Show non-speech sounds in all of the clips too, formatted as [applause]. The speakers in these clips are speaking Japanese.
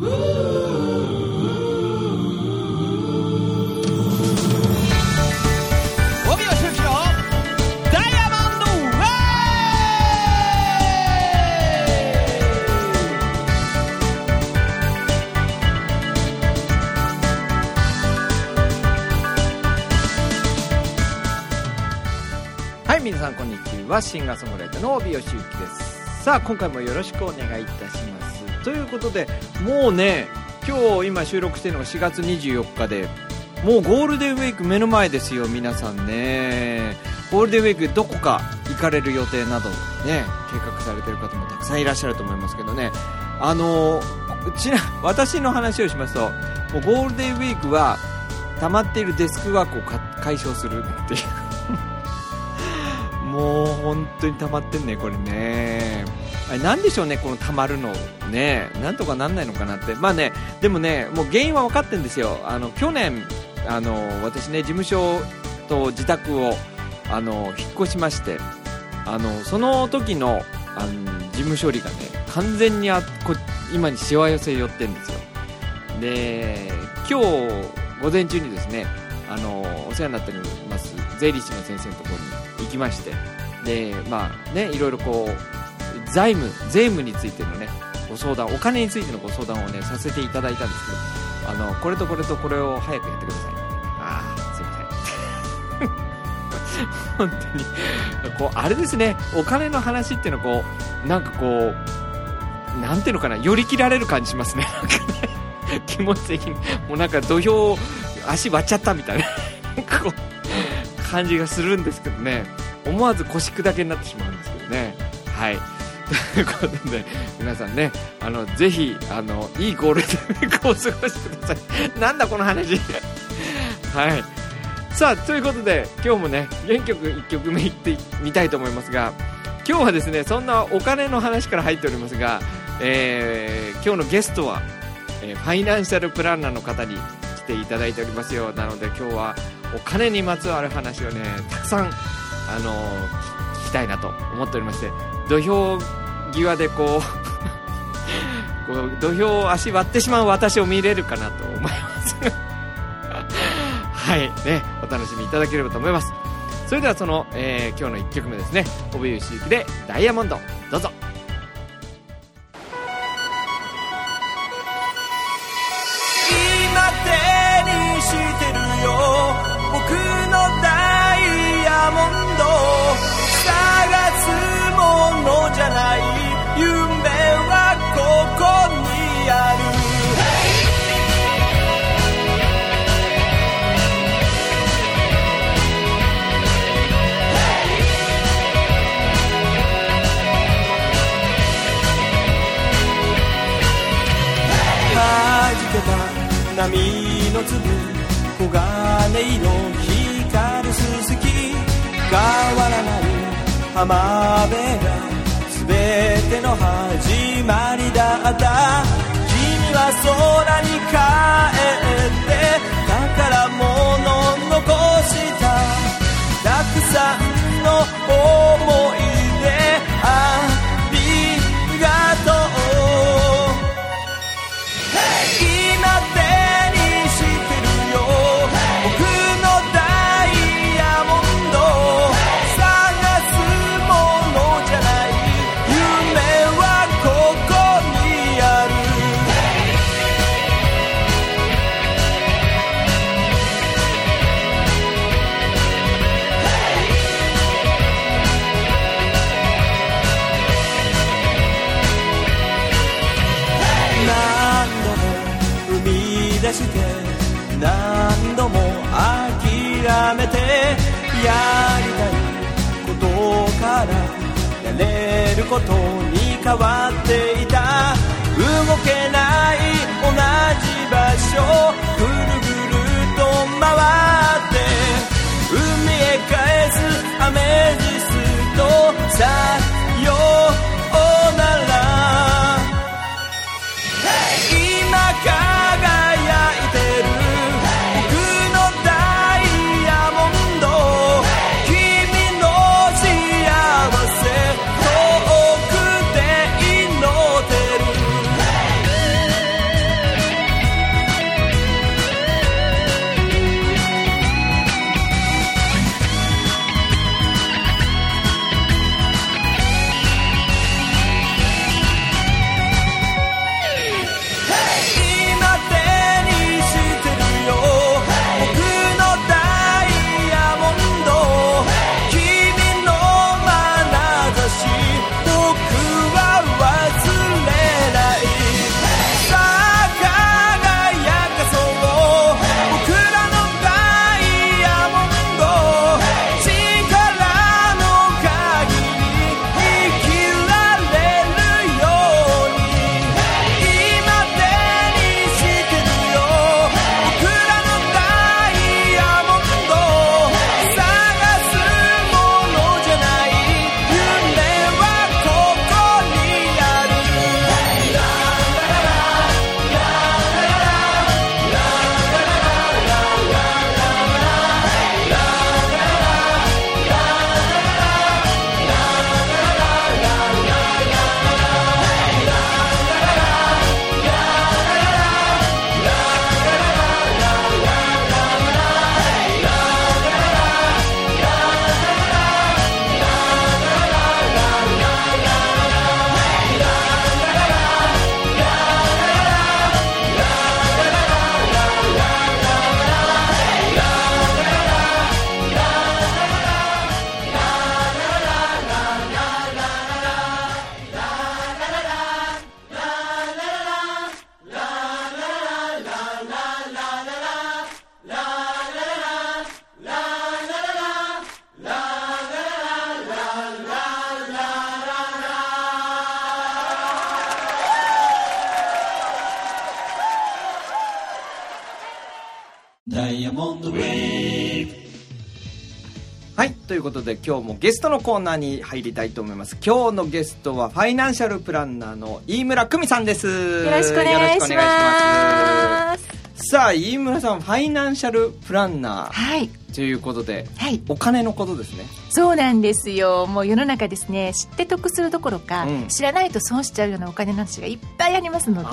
皆さんこんにちは。シンガーソングライターの帯吉之です。さあ今回もよろしくお願いいたします。ということでもうね今日今収録してるのが4月24日でもうゴールデンウィーク目の前ですよ皆さんね。ゴールデンウィークどこか行かれる予定などね計画されてる方もたくさんいらっしゃると思いますけどね。あのちな私の話をしますともうゴールデンウィークは溜まっているデスクワークを解消するっていう。[laughs] もう本当に溜まってんねこれね。あれなんでしょうねこの溜まるのねなんとかなんないのかなって。まあねでもねもう原因は分かってるんですよ。あの去年あの私ね事務所と自宅をあの引っ越しましてあのその時のあの事務処理がね完全にあこ今にしわ寄せ寄ってるんですよ。で今日午前中にですねあのお世話になっております税理士の先生のところに行きまして。でまあねいろいろこう財務税務についてのねご相談お金についてのご相談をねさせていただいたんですけどあのこれとこれとこれを早くやってください。ああすいません。[laughs] 本当に。[laughs] こうあれですね。お金の話っていうのはこうなんかこうなんていうのかな寄り切られる感じしますね。[laughs] ね気持ち的に。もうなんか土俵足割っちゃったみたいな。こう感じがするんですけどね。思わず腰砕けになってしまうんですけどね。はい。ということで皆さんねあのぜひあのいいゴールデンウィークを過ごしてください。[laughs] なんだこの話。[laughs] はい。さあということで今日もね原曲1曲目いってみたいと思いますが今日はですねそんなお金の話から入っておりますが、えー今日のゲストは、えーファイナンシャルプランナーの方に来ていただいておりますよなので今日はお金にまつわる話をねたくさん、あのー聞きたいなと思っておりまして土俵際でこう [laughs] こう土俵を足割ってしまう私を見れるかなと思います。[laughs] はい。ね。お楽しみいただければと思います。それではその、えー今日の1曲目ですね。帯吉行で「ダイヤモンド」波の粒黄金色光るすすき変わらない浜辺が全ての始まりだ。った君は空に帰って宝物残した。たくさんの思いことに変わっていた。動けない同じ場所。ぐるぐると回って。海へ返すアメジストさいということで今日もゲストのコーナーに入りたいと思います。今日のゲストはファイナンシャルプランナーの飯村久美さんです。よろしくお願いします。さあ飯村さんファイナンシャルプランナーはい。ということで、はい。お金のことですね。そうなんですよ。もう世の中ですね知って得するどころか、うん。知らないと損しちゃうようなお金の話がいっぱいありますので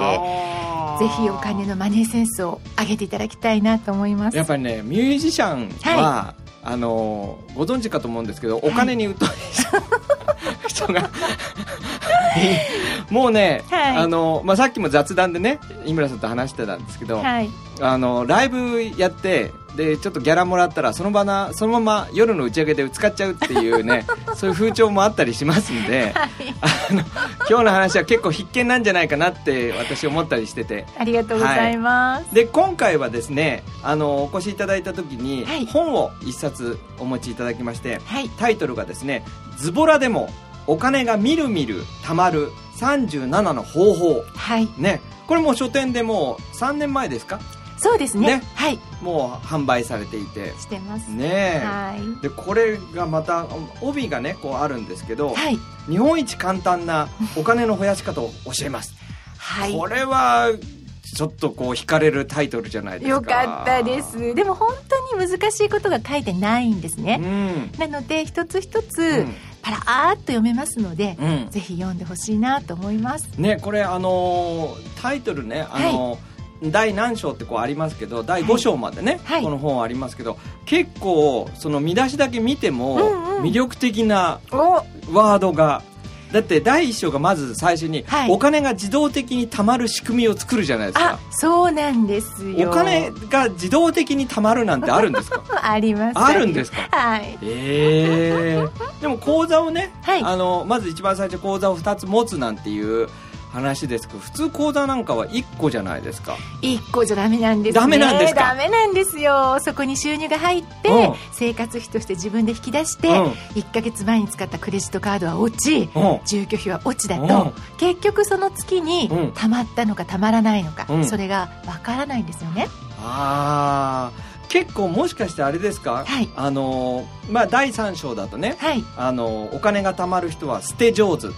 ぜひお金のマネーセンスを上げていただきたいなと思います。やっぱりねミュージシャンは、あのご存知かと思うんですけどお金に疎い [laughs] 人が。[laughs] もうね、はい。あのまあ、さっきも雑談でね井村さんと話してたんですけど、はい。あのライブやってでちょっとギャラもらったらその場なそのまま夜の打ち上げで使っちゃうっていうね [laughs] そういう風潮もあったりしますんで、あの今日の話は結構必見なんじゃないかなって私思ったりしてて。ありがとうございます、で今回はですねあのお越しいただいた時に、はい。本を一冊お持ちいただきましてはい。タイトルがですね「ズボラでもお金がみるみる貯まる37の方法はい」ね。これもう書店でもう3年前ですか？そうですね。ね。はい。もう販売されていて。してます。ねえ、はい。でこれがまた帯がねこうあるんですけど、はい。日本一簡単なお金の増やし方を教えます、はい。これはちょっとこう惹かれるタイトルじゃないですか。よかったです。でも本当に難しいことが書いてないんですうね、ん。なので一つ一つ、うん。パラーっと読めますので、うん。ぜひ読んでほしいなと思います。ねこれあのータイトルねあのー第何章ってこうありますけど第5章までね、はい。この本ありますけど結構その見出しだけ見ても魅力的なお。ワードが、だって第1章がまず最初に、はい。お金が自動的に貯まる仕組みを作るじゃないですあかそうなんですよ。お金が自動的に貯まるなんてあるんですか？[laughs] あります。あるんですか？はい。ええ。[laughs] でも口座をね、はい。あのまず一番最初口座を2つ持つなんていう話ですけど普通口座なんかは1個じゃないですか。一個じゃダメなんですね。ダメなんですか？ダメなんですよ。そこに収入が入って、うん。生活費として自分で引き出して、うん。1ヶ月前に使ったクレジットカードは落ち、うん。住居費は落ちだうん。と、結局その月にうん。貯まったのか貯まらないのか、うん。それがわからないんですよね。ああ結構もしかしてあれですか、はい。あのまあ第3章だとねはい。あのお金が貯まる人は捨て上手なん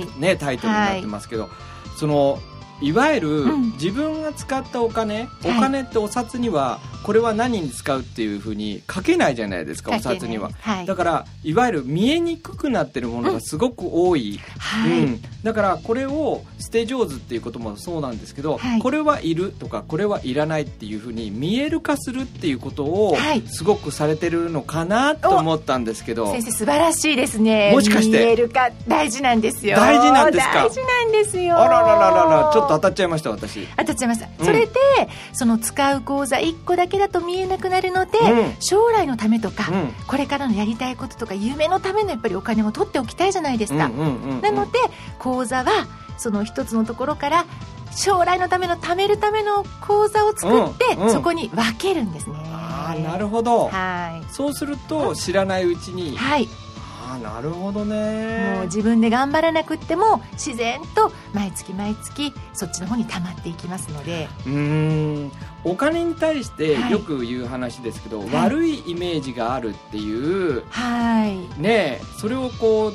ていう、ねタイトルになってますけど、そのいわゆるうん。自分が使ったお金、おはい。金ってお札にはこれは何に使うっていうふうに書けないじゃないですかお札には、はい。だからいわゆる見えにくくなってるものがすごく多い、はい、うん、だからこれを捨て上手っていうこともそうなんですけど、はい。これはいるとかこれはいらないっていうふうに見える化するっていうことをはい。すごくされてるのかなと思ったんですけど、先生素晴らしいですね。もしかして？見えるか大事なんですよ。大事なんですか？大事なんですよ。あらららららちょっと当たっちゃいました私。当たっちゃいました、うん。それでその使う口座1個だけだと見えなくなるので、うん。将来のためとか、うん。これからのやりたいこととか夢のためのやっぱりお金を取っておきたいじゃないですか、うんうんうんうん。なので口座はその一つのところから将来のための貯めるための口座を作って、うんうん。そこに分けるんですね。ああなるほど。はそうすると知らないうちにいはい。ああなるほどもうね自分で頑張らなくっても自然と毎月毎月そっちの方に溜まっていきますので。うーんお金に対してはい。よく言う話ですけど、はい。悪いイメージがあるっていうはい。ねえそれをこう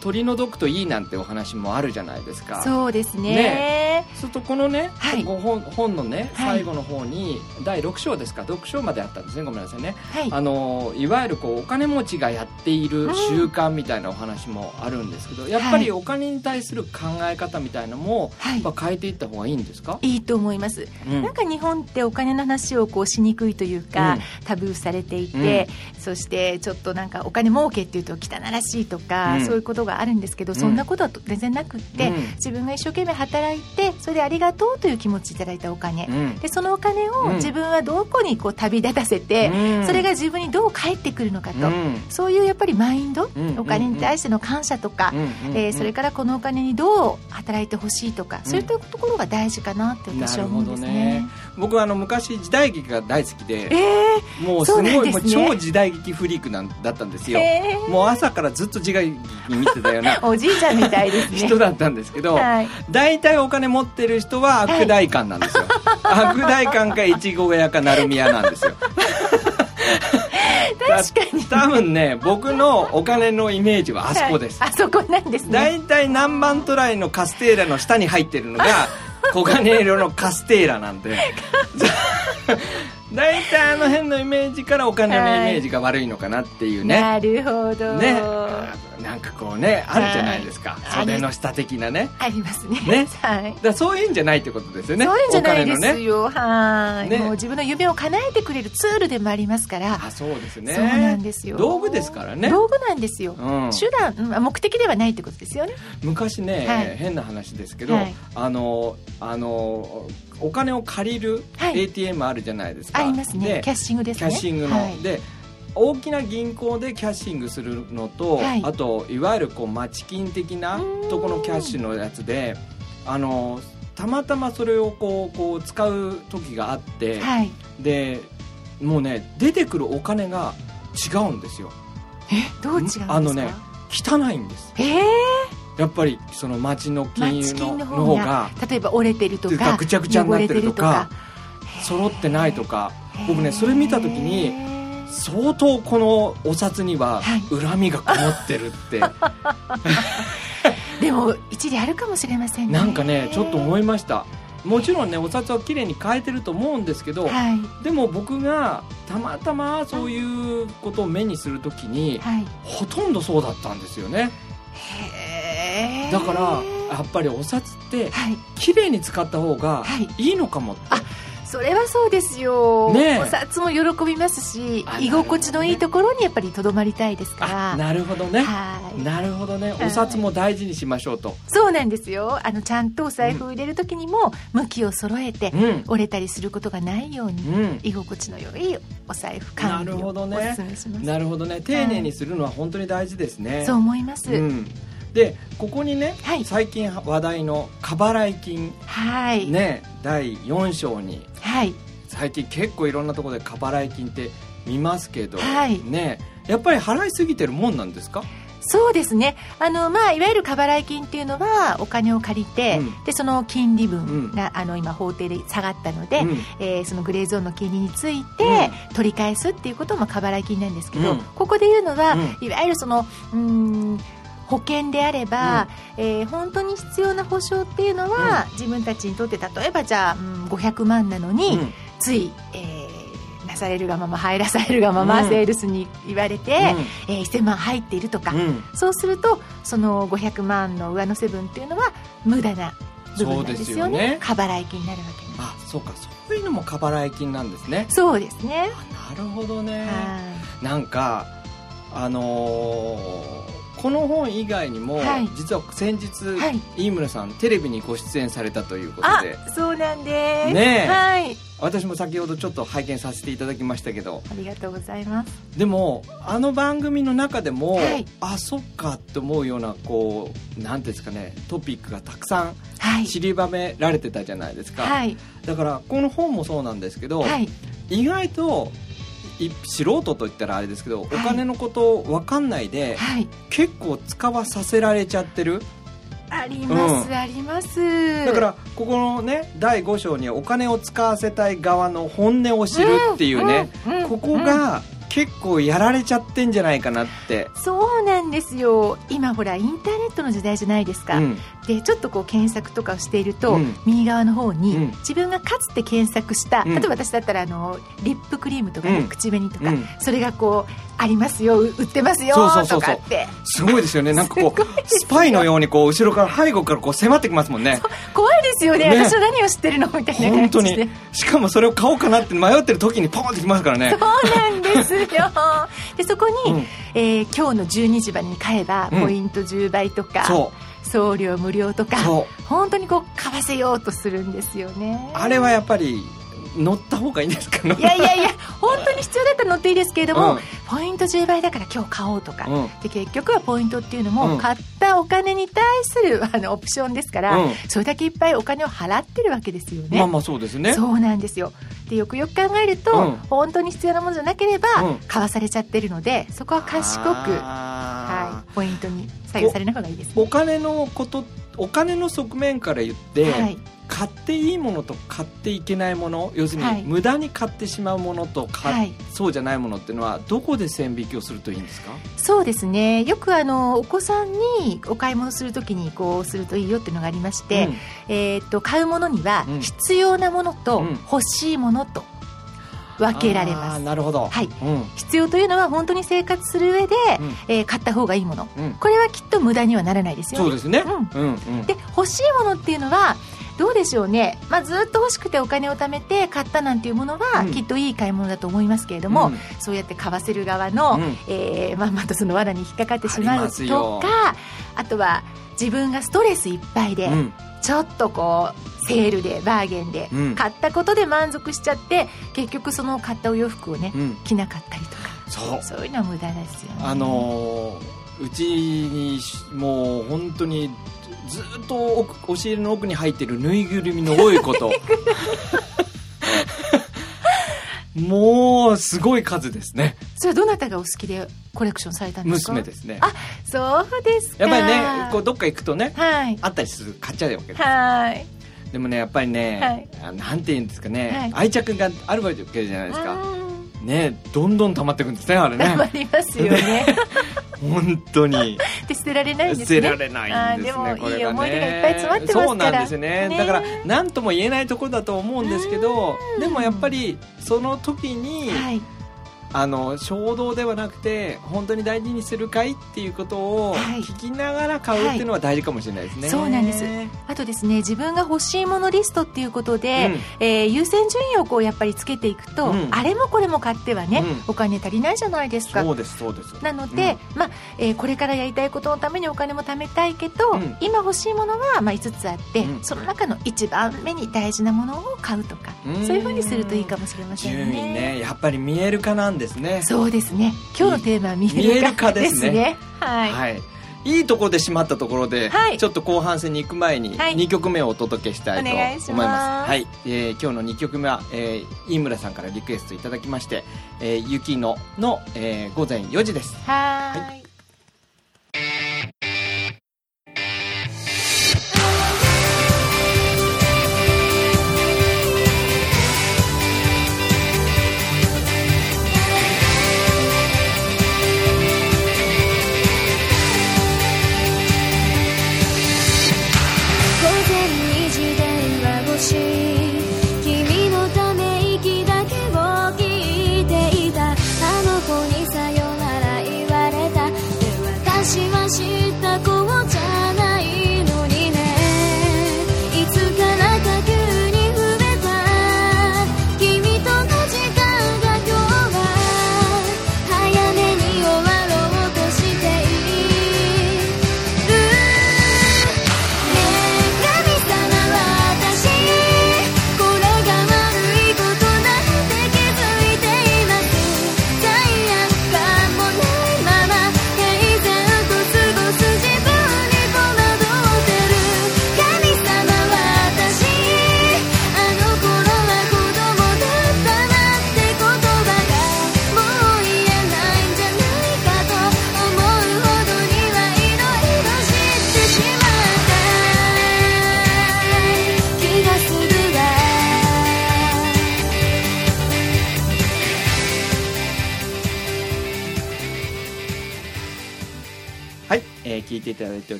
取り除くといいなんてお話もあるじゃないですか。そうですね。ねするとこのね、はい。ご本本のねはい。最後の方に第6章ですか？6章まであったんですね。ごめんなさいね。はい。あのいわゆるこうお金持ちがやっているうん。習慣みたいなお話もあるんですけど、やっぱりお金に対する考え方みたいなのもはい。やっぱ変えていった方がいいんですか、いいと思います。うん。なんか日本ってお金の話をこうしにくいというか、タブーされていて、そしてちょっとなんかお金儲けっていうと汚らしいとか、うん。そういうことがあるんですけど、ん。そんなことは全然なくって、うん。自分が一生懸命働いてそれでありがとうという気持ちいただいたお金、うん。でそのお金をうん。自分はどこにこう旅立たせて、うん。それが自分にどう返ってくるのかと、うん。そういうやっぱりマインド、うん。お金に対しての感謝とか、うん。うん。えーそれからこのお金にどう働いてほしいとか、そういったところが大事かなって私は思うんですね。ね。僕はあの昔時代劇が大好きでえもうすごいね。もう超時代劇フリークなんだったんですー、よ。えー。もう朝からずっと時代劇見てたような [laughs] おじいちゃんみたいですね。人だったんですけど、はい、大体お金持ってる人は悪代官なんですよ、[laughs] 悪代官かいちご屋か成宮なんですよ。[laughs] 確かに。多分ね僕のお金のイメージはあそこです、はい。あそこなんですね。大体何番トライのカステーラの下に入ってるのが黄金色のカステーラなんで [laughs] 大体あの辺のイメージからお金のイメージが悪いのかなっていうね、なるほど。ねなんかこうねあるじゃないですか、はい。袖の下的なね。ありますね。ね。はい。だそういうんじゃないってことですよね。そういうんじゃないでお金のね。すよ、はい、ね。もう自分の夢を叶えてくれるツールでもありますから、あそうですね。そうなんですよ。道具ですからね。道具なんですよ、うん。手段うん目的ではないってことですよね。昔ね、はい。変な話ですけど、はい。あのあのお金を借りるはい。ATM あるじゃないですか、ありますね。でキャッシングですね。キャッシングの、はい。で大きな銀行でキャッシングするのと、はい。あといわゆるこう町金的なうん。とこのキャッシュのやつであのたまたまそれをこうこう使う時があって、はい。でもうね出てくるお金が違うんですよ。え？どう違うんですか？あのね汚いんです。えー、やっぱりその町の金融ののの方が例えば折れてるとかぐちゃぐちゃになってるとか揃ってないとか僕ねそれ見た時に相当このお札にははい。恨みがこもってるって、[laughs] でも一理あるかもしれませんね。なんかねちょっと思いました。もちろんねお札は綺麗に変えてると思うんですけど、はい。でも僕がたまたまそういうことを目にするときにはい。ほとんどそうだったんですよね。だからやっぱりお札ってはい。綺麗に使った方がはい。いいのかもって、あそれはそうですよ、ねえ。お札も喜びますしあ居心地のいいところにやっぱりとどまりたいですから。あなるほどね。はい。なるほどね。はい。お札も大事にしましょうと、そうなんですよ。あのちゃんとお財布を入れる時にも向きを揃えてうん。折れたりすることがないようにうん。居心地の良いお財布管理なるをおほどね。勧めします、なるほどね。丁寧にするのは本当に大事ですね、そう思います、うん、でここにね、はい。最近話題の過払い金。はい、ね第4章に。はい。最近結構いろんなところで過払い金って見ますけど、はい。ねやっぱり払いすぎてるもんなんですか？そうですね。あの、まあ、いわゆる過払い金っていうのはお金を借りて、うん。でその金利分うん。が、あの今法定で下がったので、うん。えーそのグレーゾーンの金利について取り返すっていうことも過払い金なんですけど、うん。ここで言うのは、うん。いわゆるそのうーん保険であれば、えー本当に必要な保証っていうのは、自分たちにとって例えばじゃあ、うん、500万なのに、うん。つい、えーなされるがまま入らされるがまま、うん。セールスに言われて、えー1000万入っているとか、うん。そうするとその500万の上乗せ分っていうのは無駄な部分なんですよね。ね。過払い金になるわけなんです。あそうか。そういうのも過払い金なんですね。そうですね、なるほどね。はなんかあのーこの本以外にも、はい。実は先日、はい。飯村さんテレビにご出演されたということあでそうなんです。ねえ。はい。私も先ほどちょっと拝見させていただきましたけど。ありがとうございます。でもあの番組の中でも、はい。あそっかって思うようなこうなんていうんですかねトピックがたくさんはい。散りばめられてたじゃないですか、はい。だからこの本もそうなんですけど、はい。意外とい素人と言ったらあれですけど、お金のこと分かんないではい。結構使わさせられちゃってる？あります、うん。あります。だからここのね第5章にはお金を使わせたい側の本音を知るっていうね、うんうんうん。ここが結構やられちゃってんじゃないかなって、そうなんですよ。今ほらインターネットの時代じゃないですか、うん。でちょっとこう検索とかをしていると、うん。右側の方に、うん。自分がかつて検索した、うん。例えば私だったらあのリップクリームとかね、うん。口紅とか、うん。それがこうありますよう売ってますよそうそうそうそう。とかって。すごいですよね。なんかこう [laughs] スパイのようにこう後ろから背後からこう迫ってきますもんね。怖いですよね。ね。私は何を知ってるのみたいな本当感じで。に。しかもそれを買おうかなって迷ってる時にポンってきますからね。そうなんですよ。[laughs] でそこに、うん。えー今日の12時までに買えばうん。ポイント10倍とか、そ送料無料とか本当にこう買わせようとするんですよね。あれはやっぱり乗った方がいいんですか？ねいやいやいや本当に必要だったら乗っていいですけれども、うんポイント10倍だから今日買おうとか、うん。で結局はポイントっていうのうん。も買ったお金に対するあのオプションですから、うん。それだけいっぱいお金を払ってるわけですよね。まあまあそうですね。そうなんですよ。でよくよく考えると、うん。本当に必要なものじゃなければ、うん。買わされちゃってるのでそこは賢く、はい、ポイントに左右されない方がいいですね。お金のことお金の側面から言って、はい買っていいものと買っていけないもの要するはい。に無駄に買ってしまうものとはい。そうじゃないものっていうのはどこで線引きをするといいんですか？そうですね。よくあのお子さんにお買い物するときにこうするといいよっていうのがありまして、えー、と買うものにはうん。必要なものとうん。欲しいものと分けられます、なるほど。はい。うん。必要というのは本当に生活する上で、うん。えー買った方がいいもの。うん。これはきっと無駄にはならないですよね。そうですね。うんうん。うん。で欲しいものっていうのはどうでしょうね、まあ、ずっと欲しくてお金を貯めて買ったなんていうものは、うん。きっといい買い物だと思いますけれども、うん。そうやって買わせる側の、うん。えーまあ、またその罠に引っかかってしまうとかあとは自分がストレスいっぱいで、うん。ちょっとこうセールでバーゲンでうん。買ったことで満足しちゃって結局その買ったお洋服をねうん。着なかったりとか。そう。そういうのは無駄ですよね。あのーうちにしもう本当にずっと奥押し入れの奥に入ってるぬいぐるみの多いこと。[laughs] もうすごい数ですね。それはどなたがお好きでコレクションされたんですか？娘ですね。あそうですか。やっぱりねこうどっか行くとねはい。あったりする買っちゃうわけです。はい。でもねやっぱりね、はい。あなんて言うんですかね、はい。愛着があるわけじゃないですか。うんねどんどん溜まっていくんですねあれね。頑張りますよね。本当に。[laughs] で捨てられないんです捨ねてられないんですねでもいい思い出がいっぱい詰まってますから。そうなんですよね。ねだから何とも言えないところだと思うんですけどでもやっぱりその時に、はいあの衝動ではなくて本当に大事にするかいっていうことをはい。聞きながら買うっていうのは大事かもしれないですね、そうなんです。あとですね自分が欲しいものリストっていうことで、うん。えー優先順位をこうやっぱりつけていくと、うん。あれもこれも買ってはね、うん。お金足りないじゃないですか。そうですそうです。なので、まあえーこれからやりたいことのためにお金も貯めたいけど、うん。今欲しいものは、まあ、5つあって、うん。その中の一番目に大事なものを買うとか、うん。そういうふうにするといいかもしれません順ね。位ね。やっぱり見える化なんですね。そうですね。今日のテーマは見見えるえる化化でね。ですすね。はい、はい。いいところで閉まったところで、はい。ちょっと後半戦に行く前にはい。2曲目をお届けしたいと思います,、お願いします。はい、えー今日の2曲目は、えー、飯村さんからリクエストいただきまして「えー、雪のの」えー午前4時です。はーい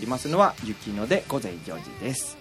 りますのは「雪ので午前4時」です。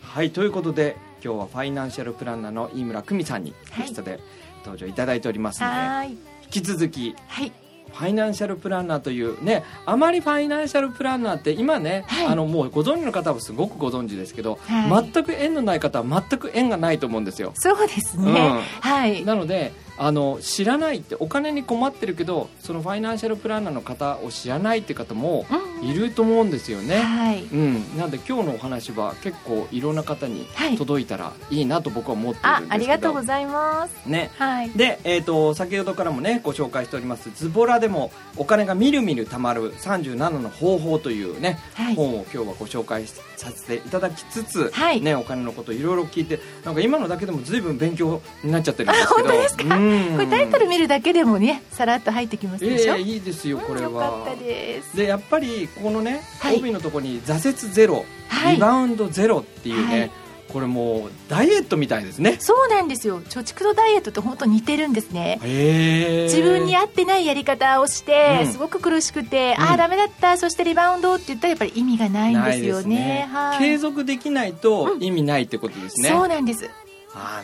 はいということで今日はファイナンシャルプランナーの飯村久美さんにはい。ゲストで登場いただいておりますので、はーい。引き続きはい。ファイナンシャルプランナーというねあまりファイナンシャルプランナーって今ね、はい。あのもうご存知の方はすごくご存知ですけど、はい。全く縁のない方は全く縁がないと思うんですよ。そうですね、うん。はい。なのであの知らないってお金に困ってるけどそのファイナンシャルプランナーの方を知らないって方もうん。いると思うんですよね、はい。うん、なんで今日のお話は結構いろんな方にはい。届いたらいいなと僕は思っているんですけど、あありがとうございます。ね。はい。で、えー、と先ほどからもねご紹介しておりますズボラでもお金がみるみるたまる37の方法というね、はい。本を今日はご紹介させていただきつつ、はい。ね、お金のこといろいろ聞いてなんか今のだけでも随分勉強になっちゃってるんですけど。あ本当ですか？うんこれタイトル見るだけでもねさらっと入ってきますでしょ、ええいいですよこれうんよは、かったです。でやっぱりこのね、はい。帯のところに挫折ゼロ、はい。リバウンドゼロっていうね、はい。これもうダイエットみたいですね。そうなんですよ。貯蓄とダイエットって本当似てるんですね。自分に合ってないやり方をして、うん。すごく苦しくて、うん。ああダメだったそしてリバウンドって言ったらやっぱり意味がないんですよね。ないですはい。継続できないと意味ないってことですね、そうなんです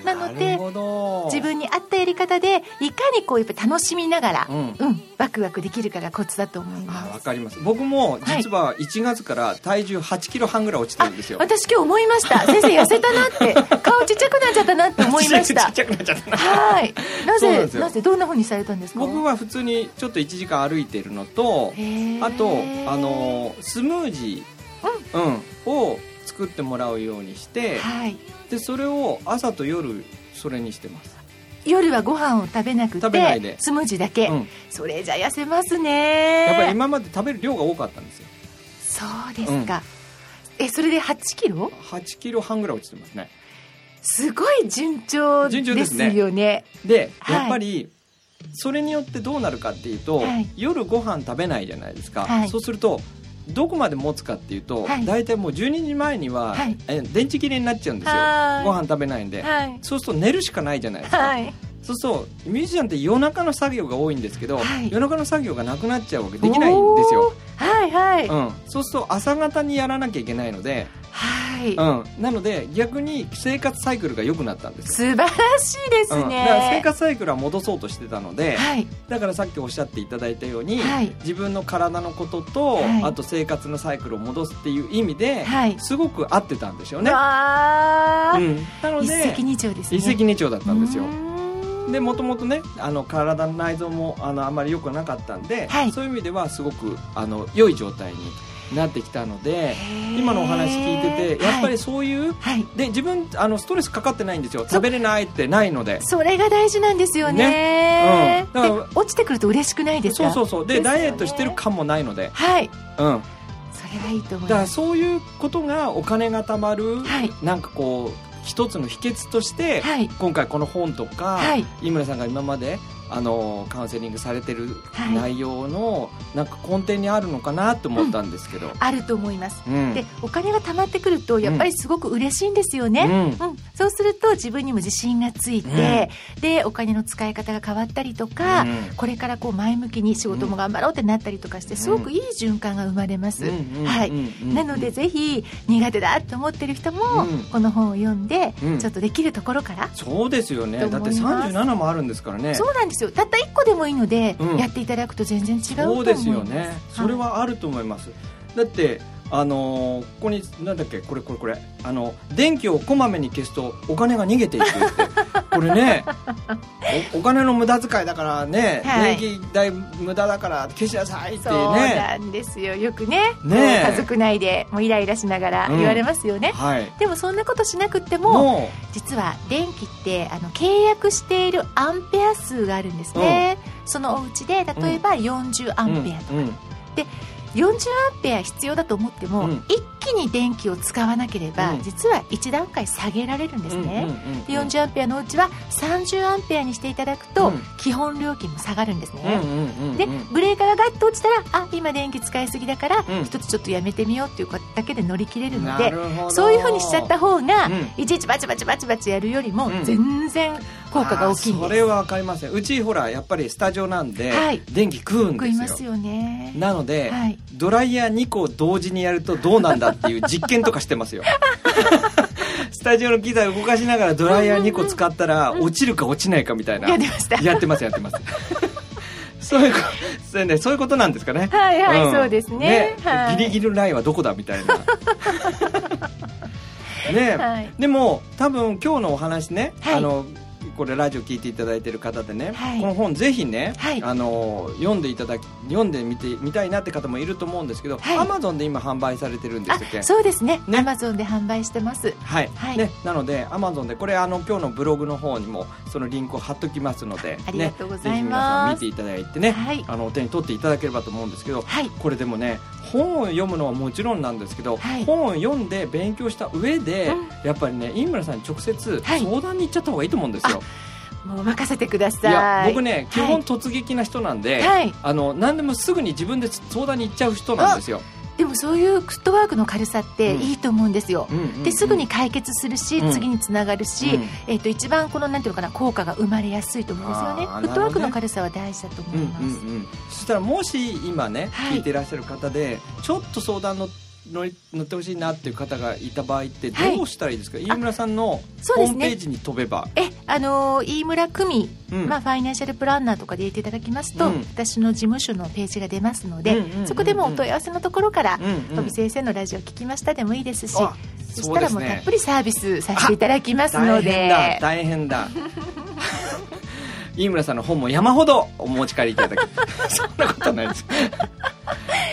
なので自分に合ったやり方でいかにこうやっぱ楽しみながら、うん。ワクワクできるかがコツだと思いあます。わかります。僕も実は1月から体重8キロ半ぐらい落ちてるんですよ。私今日思いました。先生痩せたなって。[laughs] 顔ちっちゃくなっちゃったなって思いましちたっちゃくなっちゃったな。はい。なぜなぜどんなふうにされたんですか？僕は普通にちょっと1時間歩いてるのとあとあのスムージー、うんを作ってもらうようにしてはい。でそれを朝と夜それにしてます、夜はご飯を食べなく食べないで。てスムージーだけ、うん、それじゃ痩せますね。やっぱり今まで食べる量が多かったんですよ。そうですか、えそれで8キロ？8キロ半ぐらい落ちてますね。すごい順調でですよね。ではい。やっぱりそれによってどうなるかっていうと、はい。夜ご飯食べないじゃないですか、はい。そうするとどこまで持つかっていうと、はい。大体もう12時前には、はい。え電池切れになっちゃうんですよ。はい。ご飯食べないんで、はい。そうすると寝るしかないじゃないですか、はい。そうするとミュージシャンって夜中の作業が多いんですけど、はい。夜中の作業がなくなっちゃうわけできないんですよ、はいはい、うん、そうすると朝方にやらなきゃいけないので、はい、うん、なので逆に生活サイクルが良くなったんですよ。素晴らしいですうん、ね、だから生活サイクルは戻そうとしてたので、はい。だからさっきおっしゃっていただいたように、はい。自分の体のことと、はい。あと生活のサイクルを戻すっていう意味で、はい。すごく合ってたんでしょうね、うん、なの一で石二鳥ですね。一石二鳥だったんですよ。でもともとねあの体の内臓もあのあまり良くなかったんで、はい。そういう意味ではすごくあの良い状態になってきたので今のお話聞いててやっぱりそういう、はい。で自分あのストレスかかってないんですよ。食べれないってないので。それが大事なんですよね。ね。うん。だからで落ちてくると嬉しくないですか？そうそうそう。でね。ダイエットしてる感もないので、はい。うん、それはいいと思だからいますそういうことがお金が貯まる、はい。なんかこう一つの秘訣として、はい。今回この本とか、はい。井村さんが今まであのカウンセリングされてるはい。内容の、なんか根底にあるのかなと思ったんですけど、あると思います。うん。でお金が貯まってくるとやっぱりすごく嬉しいんですよね、うん。うん、そうすると自分にも自信がついて、でお金の使い方が変わったりとか、うん。これからこう前向きに仕事も頑張ろうってなったりとかしてすごくいい循環が生まれます、うんうんはいうん。うんなのでぜひ苦手だと思ってる人もうん。この本を読んでうん。ちょっとできるところから、そうですよね。とだって思います37もあるんですからね。そうなんですよ。たった1個でもいいので、うん。やっていただくと全然違うと思います。そうですよね。それはあると思います、だってあのーここになんだっけ？これこれこれ。あの電気をこまめに消すとお金が逃げていくって。[laughs] これねおお金の無駄遣いだからね、はい。電気代無駄だから消しなさいってそうねなんですよ。よくねね家族内でもうイライラしながら言われますよね、はい。でもそんなことしなくってもも実は電気ってあの契約しているアンペア数があるんですね、そのお家で例えば40アうンペアとか、うん。うん40アンペア必要だと思っても、うん。一気に電気を使わなければ、うん。実は1段階下げられるんですね、で40アンペアのうちは30アンペアにしていただくと、うん。基本料金も下がるんですね、でブレーカーがガッと落ちたらあ今電気使いすぎだからうん。一つちょっとやめてみようっていうことだけで乗り切れるのなでそういうふうにしちゃった方が、うん。いちいちバチバチバチバチやるよりもうん全然効果が大きいんです、それは分かりませんうちほらやっぱりスタジオなんで、はい。電気食うんですよ。食いますよね。なので、はい。ドライヤー2個同時にやるとどうなんだっていう実験とかしてますよ。[laughs] スタジオの機材を動かしながらドライヤー2個使ったら落ちるか落ちないかみたいな。やってました。やってますやってます。[laughs] そういうこそれねそういうことなんですかね。はいはいん。そうですね。はい。ギリギリのラインはどこだみたいな。[laughs] ね、はい。でも多分今日のお話ね、はい。あのこれラジオ聞いていただいてる方でね、はい。この本ぜひね、はい。あの読んでいただき読んでみてみたいなって方もいると思うんですけど、はい。アマゾンで今販売されてるんですっけ？あそうですね。ね。アマゾンで販売してます。はい、はい。ね、なのでアマゾンでこれあの今日のブログの方にもそのリンクを貼っときますので、ありがとうございます。ね、ぜひ皆さん見ていただいてね、はい。あのお手に取っていただければと思うんですけど、はい。これでもね本を読むのはもちろんなんですけど、はい。本を読んで勉強した上で、うん。やっぱりね飯村さんに直接はい。相談に行っちゃった方がいいと思うんですよ、もう任せてください。いや僕ね基はい。本突撃な人なんで、はい。あの何でもすぐに自分で相談に行っちゃう人なんですよでもそういうフットワークの軽さってうん。いいと思うんですよ、うんうんうんですぐに解決するし、うん。次につながるし、うん。えっと一番このなんていうのかな効果が生まれやすいと思うんですよね。あーフットワークの軽さは大事だと思うんうんいます、うん。そしたらもし今ね、はい。聞いていらっしゃる方でちょっと相談の乗り乗ってほしいなっていう方がいた場合ってどうしたらいいですか、飯村さんのホームページに飛べば。えあのー飯村久美、うん。まあ、ファイナンシャルプランナーとかで入れていただきますと、うん。私の事務所のページが出ますので、うんうんそこでもお問い合わせのところからうんうん「飛び先生のラジオ聞きました」でもいいですしあそしたらもうたっぷりサービスさせていただきます大の変だで大変だ。飯村さんの本も山ほどお持ち帰りいただき [laughs] そんなことないです。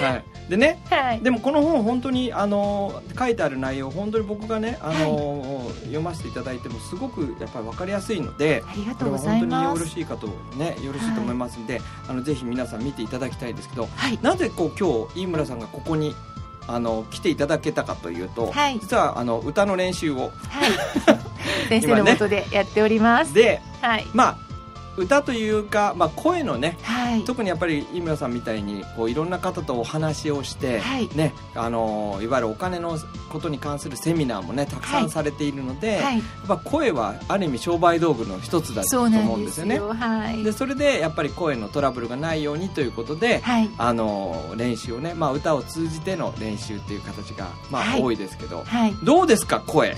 はいでねはい。でもこの本本当にあの書いてある内容本当に僕がねあの、読ませていただいてもすごくやっぱり分かりやすいのでありがことれはうござい本当によますろしいかとねよろしいと思いますんで、あのぜひ皆さん見ていただきたいですけどはい。なぜこう今日飯村さんがここにあの来ていただけたかというと、はい。実はあの歌の練習をはい。[laughs] 先生のもとでやっております、ではい。まあ歌というか、まあ、声のねはい。特にやっぱり井村さんみたいにこういろんな方とお話をして、はい。ね、あのいわゆるお金のことに関するセミナーもねたくさはいんされているので、はい。やっぱ声はある意味商売道具の一つだと思うんんですよですよ。ね。はい。でそれでやっぱり声のトラブルがないようにということで、はい。あの練習をね、まあ、歌を通じての練習っていう形が、まあはい。多いですけど。はい。どうですか声？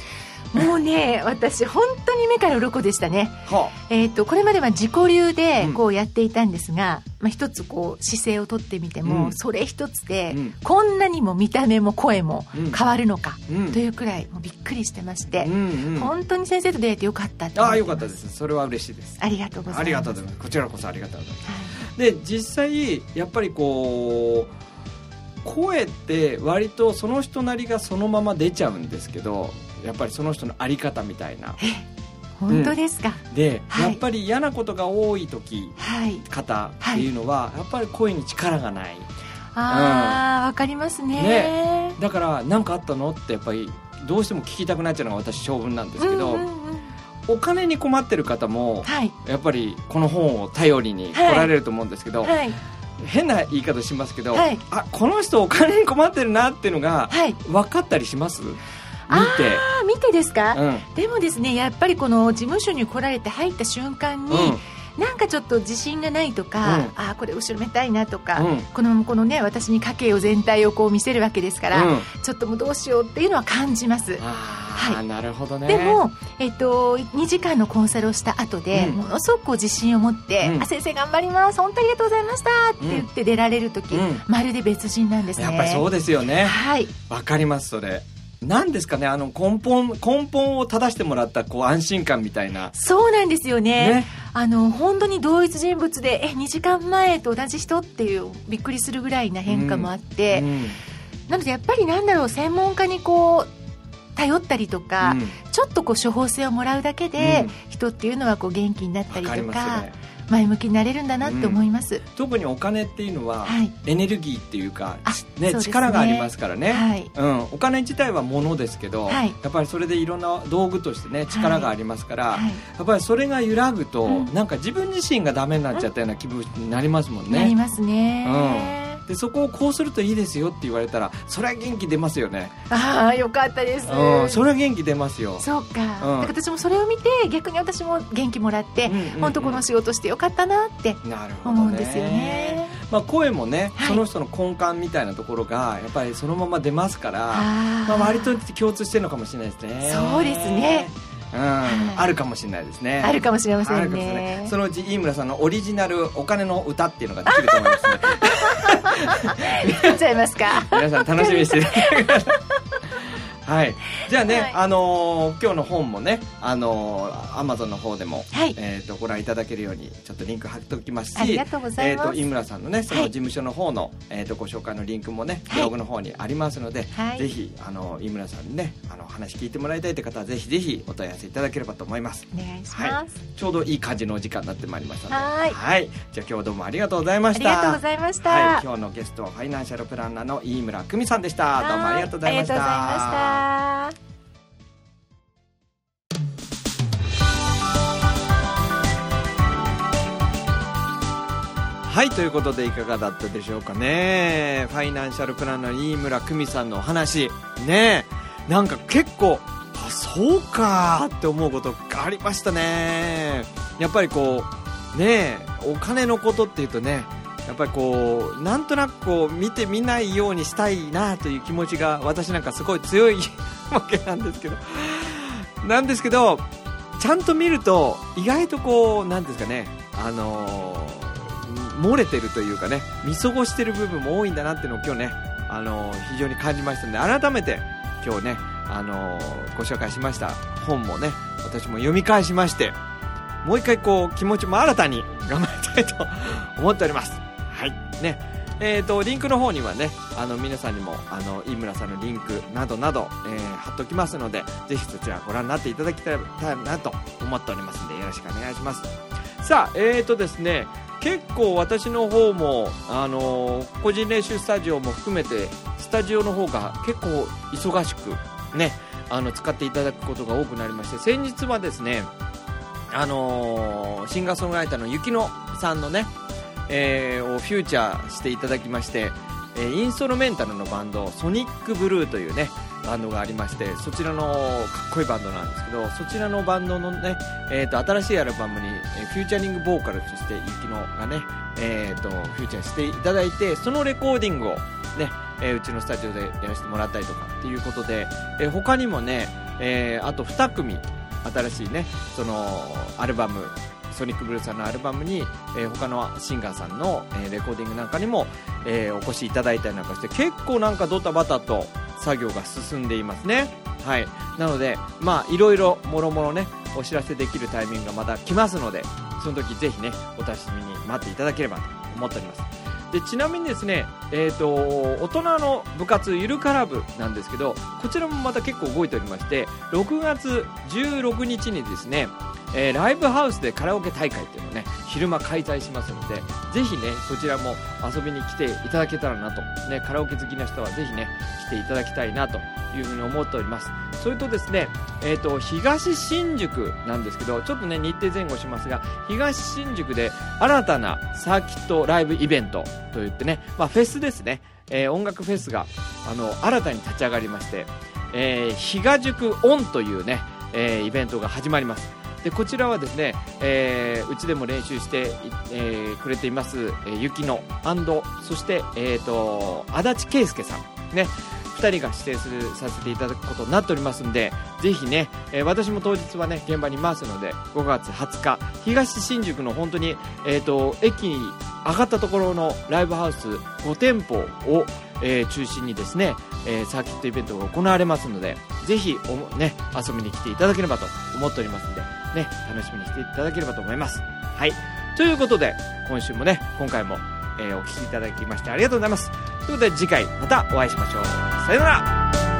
もうね私本当に目から鱗でしたね。はえー、とこれまでは自己流でうん。こうやっていたんですが、まあ、一つこう姿勢をとってみても、うん。それ一つで、うん。こんなにも見た目も声もうん。変わるのか、うん。というくらいもうびっくりしてまして、うんうん。本当に先生と出会えてよかったとああよかったです。それは嬉しいです。ありがとうございます。ありがとうございます。こちらこそありがとうございます。はい。で実際やっぱりこう声って割とその人なりがそのまま出ちゃうんですけどやっぱりその人の在り方みたいな。本当ですか、で、はい。やっぱり嫌なことが多い時はい。方っていうのは、やっぱり声に力がない。ああわ、かりますね。ね。だから何かあったのってやっぱりどうしても聞きたくなっちゃうのが私性分なんですけど、うんうんうん。お金に困ってる方もはい。やっぱりこの本を頼りに来られると思うんですけど、はい。変な言い方しますけど、はい。あこの人お金に困ってるなっていうのがはい。分かったりします？見て。ああ見てですか、うん。でもですねやっぱりこの事務所に来られて入った瞬間に、うん。なんかちょっと自信がないとか、うん。ああこれ後ろめたいなとか、うん。このこのね私に家計を全体をこう見せるわけですから、うん。ちょっともうどうしようっていうのは感じます。ああ、なるほどね。でも、えっと、2時間のコンサルをした後で、うん。ものすごく自信を持って、うん。あ先生頑張ります本当にありがとうございましたって言って出られる時、うん。まるで別人なんですね。やっぱりそうですよね。はい。わかりますそれなんですかねあの根本根本を正してもらったこう安心感みたいな。そうなんですよね。ね。あの本当に同一人物でえ2時間前と同じ人っていうびっくりするぐらいな変化もあって、うんなのでやっぱりなんだろう専門家にこう頼ったりとか、うん。ちょっとこう処方箋をもらうだけで、うん。人っていうのはこう元気になったりとか。ますね前向きになれるんだなって思います、特にお金っていうのは、はい。エネルギーっていうかあねね。力がありますからね、はい。うん、お金自体は物ですけど、はい。やっぱりそれでいろんな道具としてね力がありますから、はい。やっぱりそれが揺らぐと、うん。なんか自分自身がダメになっちゃったような気分になりますもんね、なりますね、でそこをこうするといいですよって言われたらそれは元気出ますよね、ああよかったです、うん、それは元気出ますよ。そうか,、うん。だから私もそれを見て逆に私も元気もらって、うんうんうん。本当この仕事してよかったなって思うんですよね。まあ、声もね、はい。その人の根幹みたいなところがやっぱりそのまま出ますからまあ、割と共通してるのかもしれないですね。そうですね。うん、い。あるかもしれないですね。あるかもしれませんね。い。そのうち飯村さんのオリジナルお金の歌っていうのができると思いますね [laughs] [laughs] 作っちゃいますか。皆さん楽しみにしていただいてください。はい、じゃあね、はい。あのー今日の本もね、あのー、アマゾンの方でも、はい。えー、とご覧いただけるようにちょっとリンク貼っておきますしありがとうございます。えー、と井村さんのねそのはい事務所の方の、えー、とご紹介のリンクもねはい。ブログの方にありますので、はい。ぜひあの井村さんにねあの話聞いてもらいたいという方はぜひぜひお問い合わせいただければと思います。お願いします、はい。ちょうどいい感じのお時間になってまいりましたので。はい。じゃあ今日はどうもありがとうございまありしたがとうございました、はい、今日のゲストはファイナンシャルプランナーの飯村久美さんでした。どうもありがとうございましたはありがとうございましたはいということでいかがだったでしょうかね。ファイナンシャルプランナー飯村久美さんのお話。ねなんか結構あそうかって思うことがありましたね。やっぱりこうねお金のことっていうとねやっぱりこうなんとなくこう見てみないようにしたいなという気持ちが私なんかすごい強いわけなんですけど。[laughs] なんですけどちゃんと見ると意外とこうなんですかね。あのー漏れてるというかね見過ごしてる部分も多いんだなっていうのを今日ねあのー非常に感じましたので改めて今日ねあのーご紹介しました本もね私も読み返しましてもう一回こう気持ちも新たに頑張りたいと思っております。はい。ね。えー、とリンクの方にはねあの皆さんにもあの飯村さんのリンクなどなど、えー貼っておきますのでぜひそちらご覧になっていただきたいなと思っておりますのでよろしくお願いします。さあえーとですね結構私の方も、あのー個人練習スタジオも含めてスタジオの方が結構忙しくねあの使っていただくことが多くなりまして先日はですねあのーシンガーソングライターの雪乃さんのね、えーをフューチャーしていただきまして、えーインストルメンタルのバンドソニックブルーというねバンドがありましてそちらのかっこいいバンドなんですけどそちらのバンドのね、えー、と新しいアルバムに、えーフューチャリングボーカルとして雪乃がね、えー、とフューチャーしていただいてそのレコーディングをね、えーうちのスタジオでやらせてもらったりとかっていうことで、えー他にもね、えーあと2組新しいねそのアルバムソニックブルーさんのアルバムに、えー他のシンガーさんの、えレコーディングなんかにも、えお越しいただいたりなんかして結構なんかドタバタと作業が進んでいますね。はい。なのでまあいろいろもろもろねお知らせできるタイミングがまた来ますのでその時ぜひねお楽しみに待っていただければと思っております。でちなみにですね、えー、と大人の部活ゆるカラブなんですけどこちらもまた結構動いておりまして6月16日にですね、えーライブハウスでカラオケ大会っていうのをね昼間開催しますのでぜひねそちらも遊びに来ていただけたらなと、ね、カラオケ好きな人はぜひね来ていただきたいなというふうに思っております。それとですね、えー、と東新宿なんですけどちょっとね日程前後しますが東新宿で新たなサーキットライブイベントといってね、まあ、フェスですね、えー音楽フェスがあの新たに立ち上がりまして、えー、日賀塾オンというね、えーイベントが始まります。でこちらはですね、えーうちでも練習して、えーくれています、えー、雪乃そして、えー、と足立圭介さんね。2人が指定するさせていただくことになっておりますんでぜひね、えー私も当日はね現場にいますので5月20日東新宿の本当に、えー、と駅に上がったところのライブハウス5店舗を、えー中心にですね、えーサーキットイベントが行われますのでぜひおもね遊びに来ていただければと思っておりますのでね楽しみにしていただければと思います。はい。ということで今週もね今回も、えーお聴きいただきましてありがとうございます。ということで次回またお会いしましょう。さようなら。